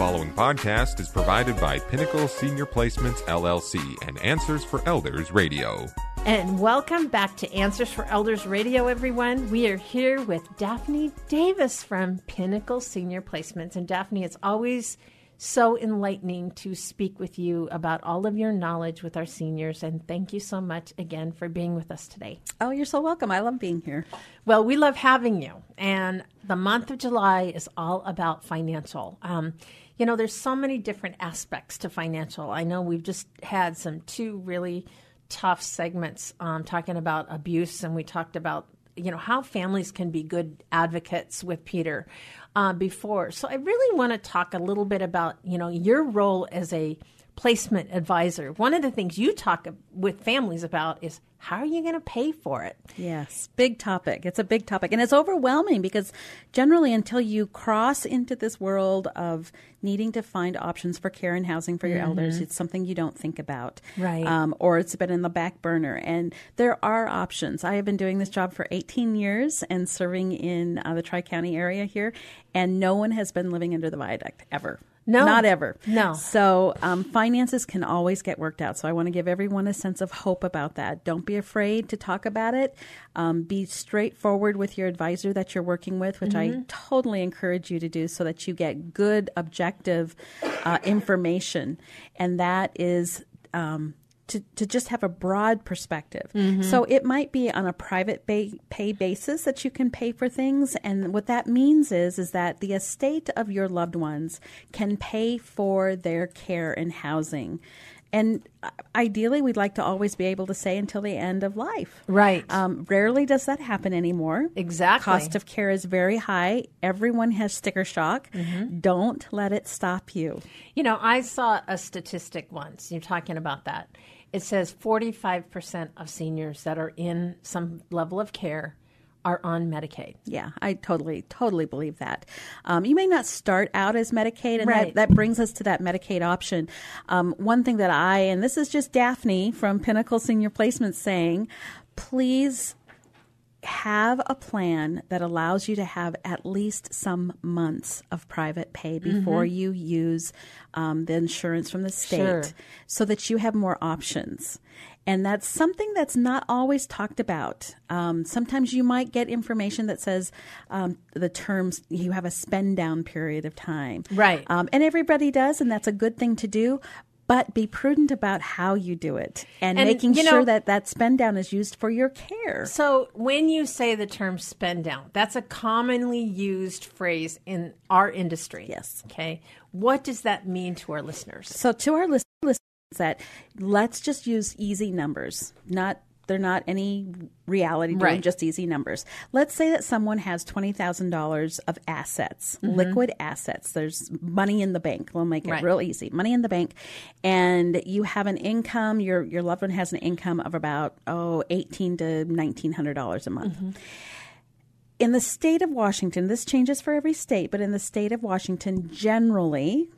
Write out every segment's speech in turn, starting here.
following podcast is provided by Pinnacle Senior Placements LLC and Answers for Elders Radio. And welcome back to Answers for Elders Radio, everyone. We are here with Daphne Davis from Pinnacle Senior Placements. And Daphne, it's always so enlightening to speak with you about all of your knowledge with our seniors. And thank you so much again for being with us today. Oh, you're so welcome. I love being here. Well, we love having you. And the month of July is all about financial. Um, you know, there's so many different aspects to financial. I know we've just had some two really tough segments um, talking about abuse, and we talked about you know how families can be good advocates with Peter uh, before. So I really want to talk a little bit about you know your role as a placement advisor. One of the things you talk with families about is how are you going to pay for it? Yes, big topic. It's a big topic. And it's overwhelming because generally, until you cross into this world of needing to find options for care and housing for your mm-hmm. elders, it's something you don't think about. Right. Um, or it's been in the back burner. And there are options. I have been doing this job for 18 years and serving in uh, the Tri County area here, and no one has been living under the viaduct ever. No. Not ever. No. So um, finances can always get worked out. So I want to give everyone a sense of hope about that. Don't be afraid to talk about it. Um, be straightforward with your advisor that you're working with, which mm-hmm. I totally encourage you to do so that you get good, objective uh, information. And that is um, to, to just have a broad perspective. Mm-hmm. So it might be on a private pay basis that you can pay for things, and what that means is is that the estate of your loved ones can pay for their care and housing. And ideally, we'd like to always be able to say until the end of life. Right. Um, rarely does that happen anymore. Exactly. Cost of care is very high. Everyone has sticker shock. Mm-hmm. Don't let it stop you. You know, I saw a statistic once. You're talking about that it says 45% of seniors that are in some level of care are on Medicaid. Yeah, I totally, totally believe that. Um, you may not start out as Medicaid, and right. that, that brings us to that Medicaid option. Um, one thing that I, and this is just Daphne from Pinnacle Senior Placement saying, please have a plan that allows you to have at least some months of private pay before mm-hmm. you use um, the insurance from the state sure. so that you have more options. And that's something that's not always talked about. Um, sometimes you might get information that says um, the terms you have a spend down period of time. Right. Um, and everybody does, and that's a good thing to do but be prudent about how you do it and, and making know, sure that that spend down is used for your care. So, when you say the term spend down, that's a commonly used phrase in our industry. Yes. Okay. What does that mean to our listeners? So, to our listeners, that let's just use easy numbers, not they're not any reality doing right. just easy numbers. Let's say that someone has $20,000 of assets, mm-hmm. liquid assets. There's money in the bank. We'll make it right. real easy. Money in the bank. And you have an income, your, your loved one has an income of about, oh, eighteen to $1,900 a month. Mm-hmm in the state of Washington, this changes for every state, but in the state of Washington, generally,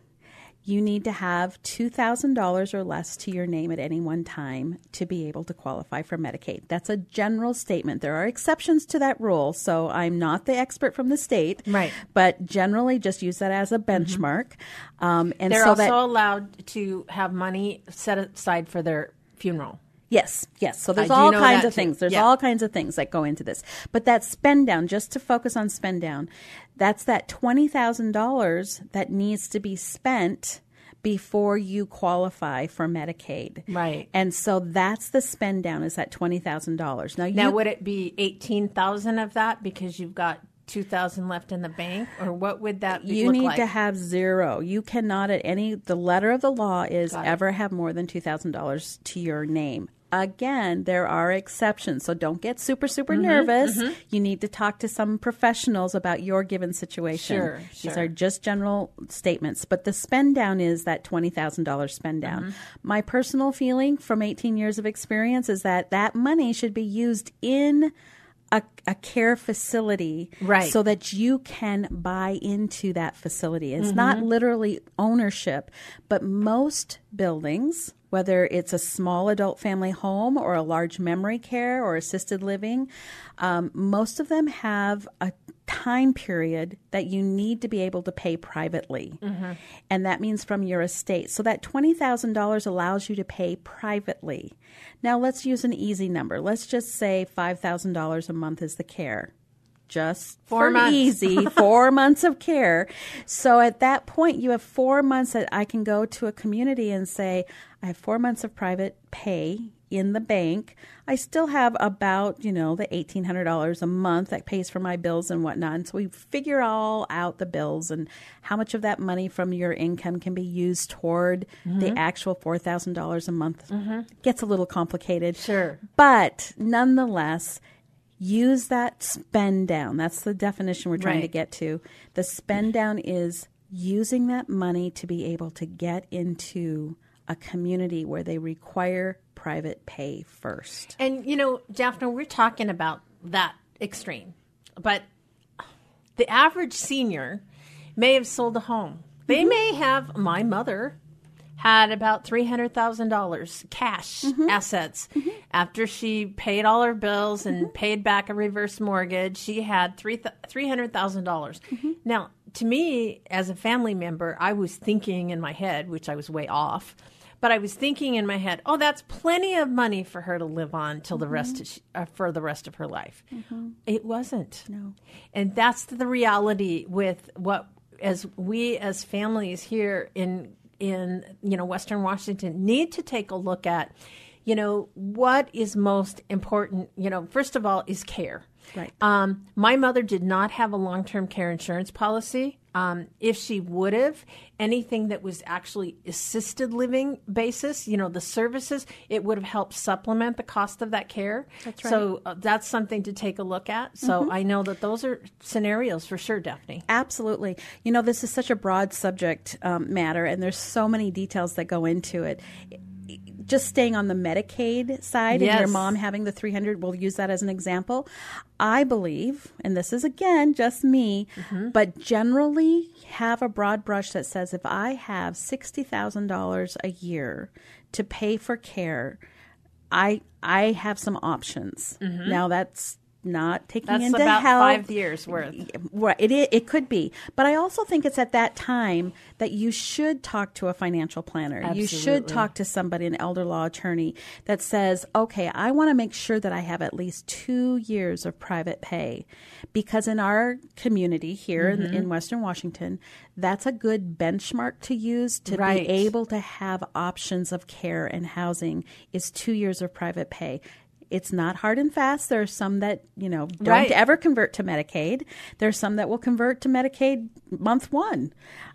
you need to have $2,000 or less to your name at any one time to be able to qualify for Medicaid. That's a general statement. There are exceptions to that rule, so I'm not the expert from the state. Right. But generally, just use that as a benchmark. Mm-hmm. Um, and They're so also that, allowed to have money set aside for their funeral. Yes, yes. So there's all kinds of things. There's yeah. all kinds of things that go into this. But that spend down, just to focus on spend down, that's that $20,000 that needs to be spent before you qualify for Medicaid. Right. And so that's the spend down is that $20,000. Now, you, now would it be 18,000 of that because you've got 2000 left in the bank or what would that be, you need like? to have zero you cannot at any the letter of the law is ever have more than $2000 to your name Again, there are exceptions, so don't get super, super mm-hmm, nervous. Mm-hmm. You need to talk to some professionals about your given situation. Sure, These sure. are just general statements, but the spend down is that $20,000 spend down. Mm-hmm. My personal feeling from 18 years of experience is that that money should be used in a, a, care facility right. so that you can buy into that facility. It's mm-hmm. not literally ownership, but most buildings whether it's a small adult family home or a large memory care or assisted living. Um, most of them have a time period that you need to be able to pay privately. Mm-hmm. And that means from your estate. So that $20,000 allows you to pay privately. Now let's use an easy number. Let's just say $5,000 a month is the care just four for months. easy four months of care. So at that point, you have four months that I can go to a community and say, I have four months of private pay in the bank. I still have about, you know, the $1,800 a month that pays for my bills and whatnot. And so we figure all out the bills and how much of that money from your income can be used toward mm-hmm. the actual $4,000 a month. Mm-hmm. Gets a little complicated. Sure. But nonetheless, use that spend down. That's the definition we're trying Right. to get to. The spend down is using that money to be able to get into a community where they require private pay first. And you know, Daphne, we're talking about that extreme, but the average senior may have sold a home. They mm-hmm. may have. My mother had about three hundred thousand dollars cash mm-hmm. assets mm-hmm. after she paid all her bills and mm-hmm. paid back a reverse mortgage. She had three three hundred thousand dollars. Now, to me, as a family member, I was thinking in my head, which I was way off. But I was thinking in my head, oh, that's plenty of money for her to live on till the rest of, uh, for the rest of her life. It wasn't. No. And that's the reality with what as we as families here in in you know Western Washington need to take a look at. You know what is most important. You know, first of all, is care. Right. Um, my mother did not have a long term care insurance policy. Um, if she would have, anything that was actually assisted living basis, you know, the services, it would have helped supplement the cost of that care. That's right. So uh, that's something to take a look at. So I know that those are scenarios for sure, Daphne. Absolutely. You know, this is such a broad subject um, matter, and there's so many details that go into it. Just staying on the Medicaid side and your mom having the 300, we'll use that as an example. I believe, and this is again just me, mm-hmm. but generally have a broad brush that says if I have $60,000 a year to pay for care, I I have some options. Mm-hmm. Now that's not taking That's into about health. five years worth. Right, it, i- it could be, but I also think it's at that time that you should talk to a financial planner. You should talk to somebody, an elder law attorney, that says, "Okay, I want to make sure that I have at least two years of private pay," because in our community here in, Mm-hmm. in Western Washington, that's a good benchmark to use to Right. be able to have options of care and housing. Is two years of private pay. It's not hard and fast. There are some that you know don't Right. ever convert to Medicaid. There's some that will convert to Medicaid month one.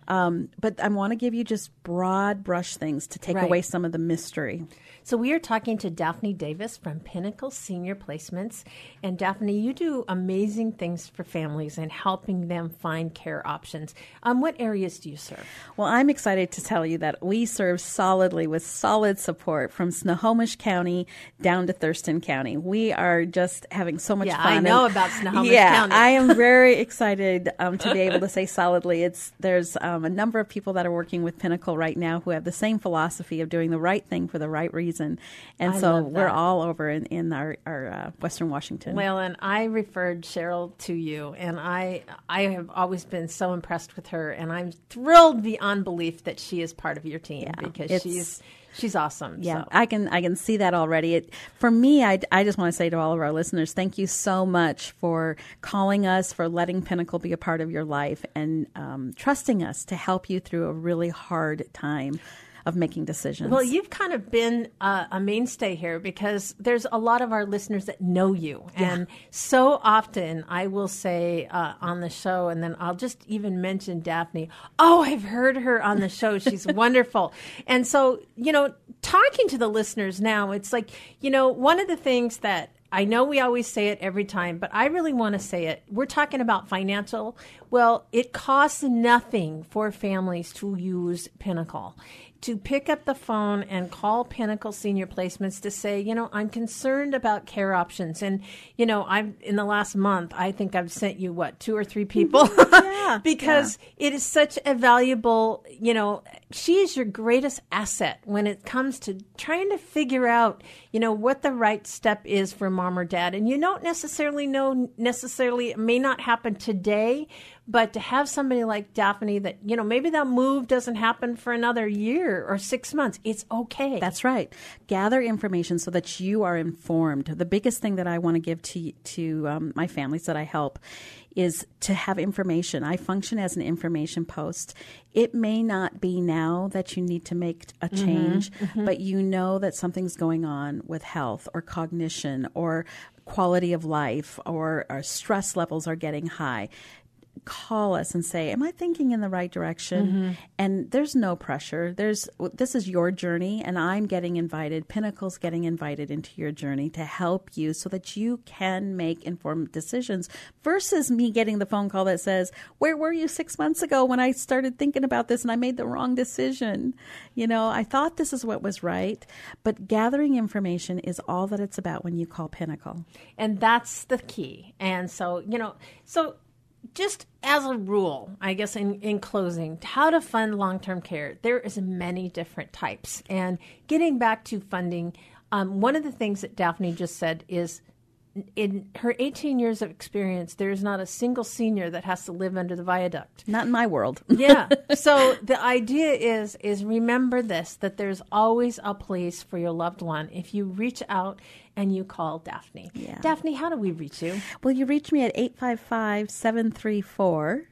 Um, but I want to give you just broad brush things to take Right. away some of the mystery. So we are talking to Daphne Davis from Pinnacle Senior Placements. And Daphne, you do amazing things for families and helping them find care options. Um, what areas do you serve? Well, I'm excited to tell you that we serve solidly with solid support from Snohomish County down to Thurston County. We are just having so much Yeah, fun. I know and- about Snohomish yeah, County. I am very excited um, to be able to say solidly. It's there's um, a number of people that are working with Pinnacle right now who have the same philosophy of doing the right thing for the right reason, and I so we're all over in, in our, our uh, Western Washington. Well, and I referred Cheryl to you, and I I have always been so impressed with her, and I'm thrilled beyond belief that she is part of your team because she's she's awesome. Yeah, so. I can I can see that already. It, for me, I, I just want to say to all of our listeners, thank you so much for calling us, for letting Pinnacle be a part of your life, and um, trusting us to help you through a really hard time of making decisions. Well, you've kind of been uh, a mainstay here because there's a lot of our listeners that know you. And so often I will say uh, on the show, and then I'll just even mention Daphne, oh, I've heard her on the show. She's wonderful. And so, you know, talking to the listeners now, it's like, you know, one of the things that I know we always say it every time, but I really want to say it. We're talking about financial. Well, it costs nothing for families to use Pinnacle. To pick up the phone and call Pinnacle Senior Placements to say, you know, I'm concerned about care options. And, you know, I've, in the last month, I think I've sent you, what, two or three people? Yeah, because it is such a valuable, you know, she is your greatest asset when it comes to trying to figure out, you know, what the right step is for mom or dad. And you don't necessarily know, necessarily, it may not happen today, but to have somebody like Daphne that, you know, maybe that move doesn't happen for another year or six months, it's okay. That's right. Gather information so that you are informed. The biggest thing that I want to give to to um, my families that I help is to have information. I function as an information post. It may not be now that you need to make a mm-hmm, change, mm-hmm. but you know that something's going on with health or cognition or quality of life or, or stress levels are getting high call us and say am i thinking in the right direction? Mm-hmm. And there's no pressure. There's this is your journey and i'm getting invited pinnacle's getting invited into your journey to help you so that you can make informed decisions versus me getting the phone call that says where were you 6 months ago when i started thinking about this and i made the wrong decision? You know i thought this is what was right but gathering information is all that it's about when you call pinnacle. And that's the key. And so, you know, so just as a rule, I guess in, in closing, how to fund long term care, there is many different types. And getting back to funding, um, one of the things that Daphne just said is in her 18 years of experience, there is not a single senior that has to live under the viaduct. not in my world yeah. So the idea is is remember this that there's always a place for your loved one if you reach out and you call Daphne. Yeah. Daphne, how do we reach you? Well, you reach me at 855 734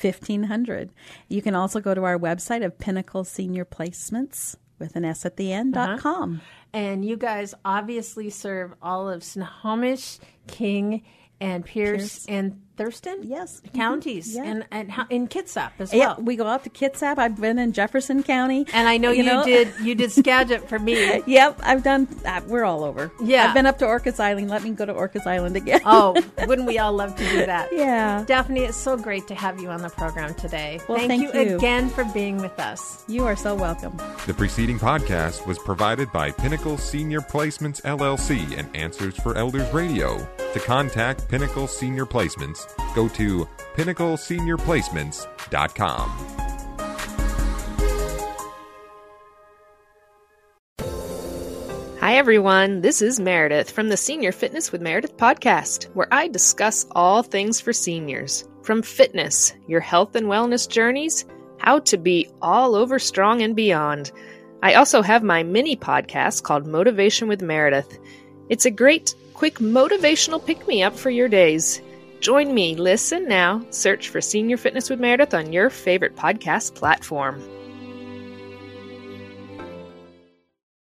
1500. You can also go to our website of Pinnacle Senior Placements with an S at the end dot uh-huh. com. And you guys obviously serve all of Snohomish, King, and Pierce, Pierce. and Thurston Yes. Mhm. counties, Yeah. and and how, in Kitsap as Yeah, well. we go out to Kitsap. I've been in Jefferson County. and I know you, know? did you did Skagit for me. Yep, I've done. Uh, we're all over. Yeah. I've been up to Orcas Island. Let me go to Orcas Island again. Oh, wouldn't we all love to do that? yeah. Daphne, it's so great to have you on the program today. Well, thank, thank you, you. again for being with us. You are so welcome. The preceding podcast was provided by Pinnacle Senior Placements LLC and Answers for Elders Radio. To contact Pinnacle Senior Go to pinnacleseniorplacements.com. Hi, everyone. This is Meredith from the Senior Fitness with Meredith podcast, where I discuss all things for seniors from fitness, your health and wellness journeys, how to be all over strong and beyond. I also have my mini podcast called Motivation with Meredith. It's a great, quick motivational pick me up for your days. Join me, listen now, search for Senior Fitness with Meredith on your favorite podcast platform.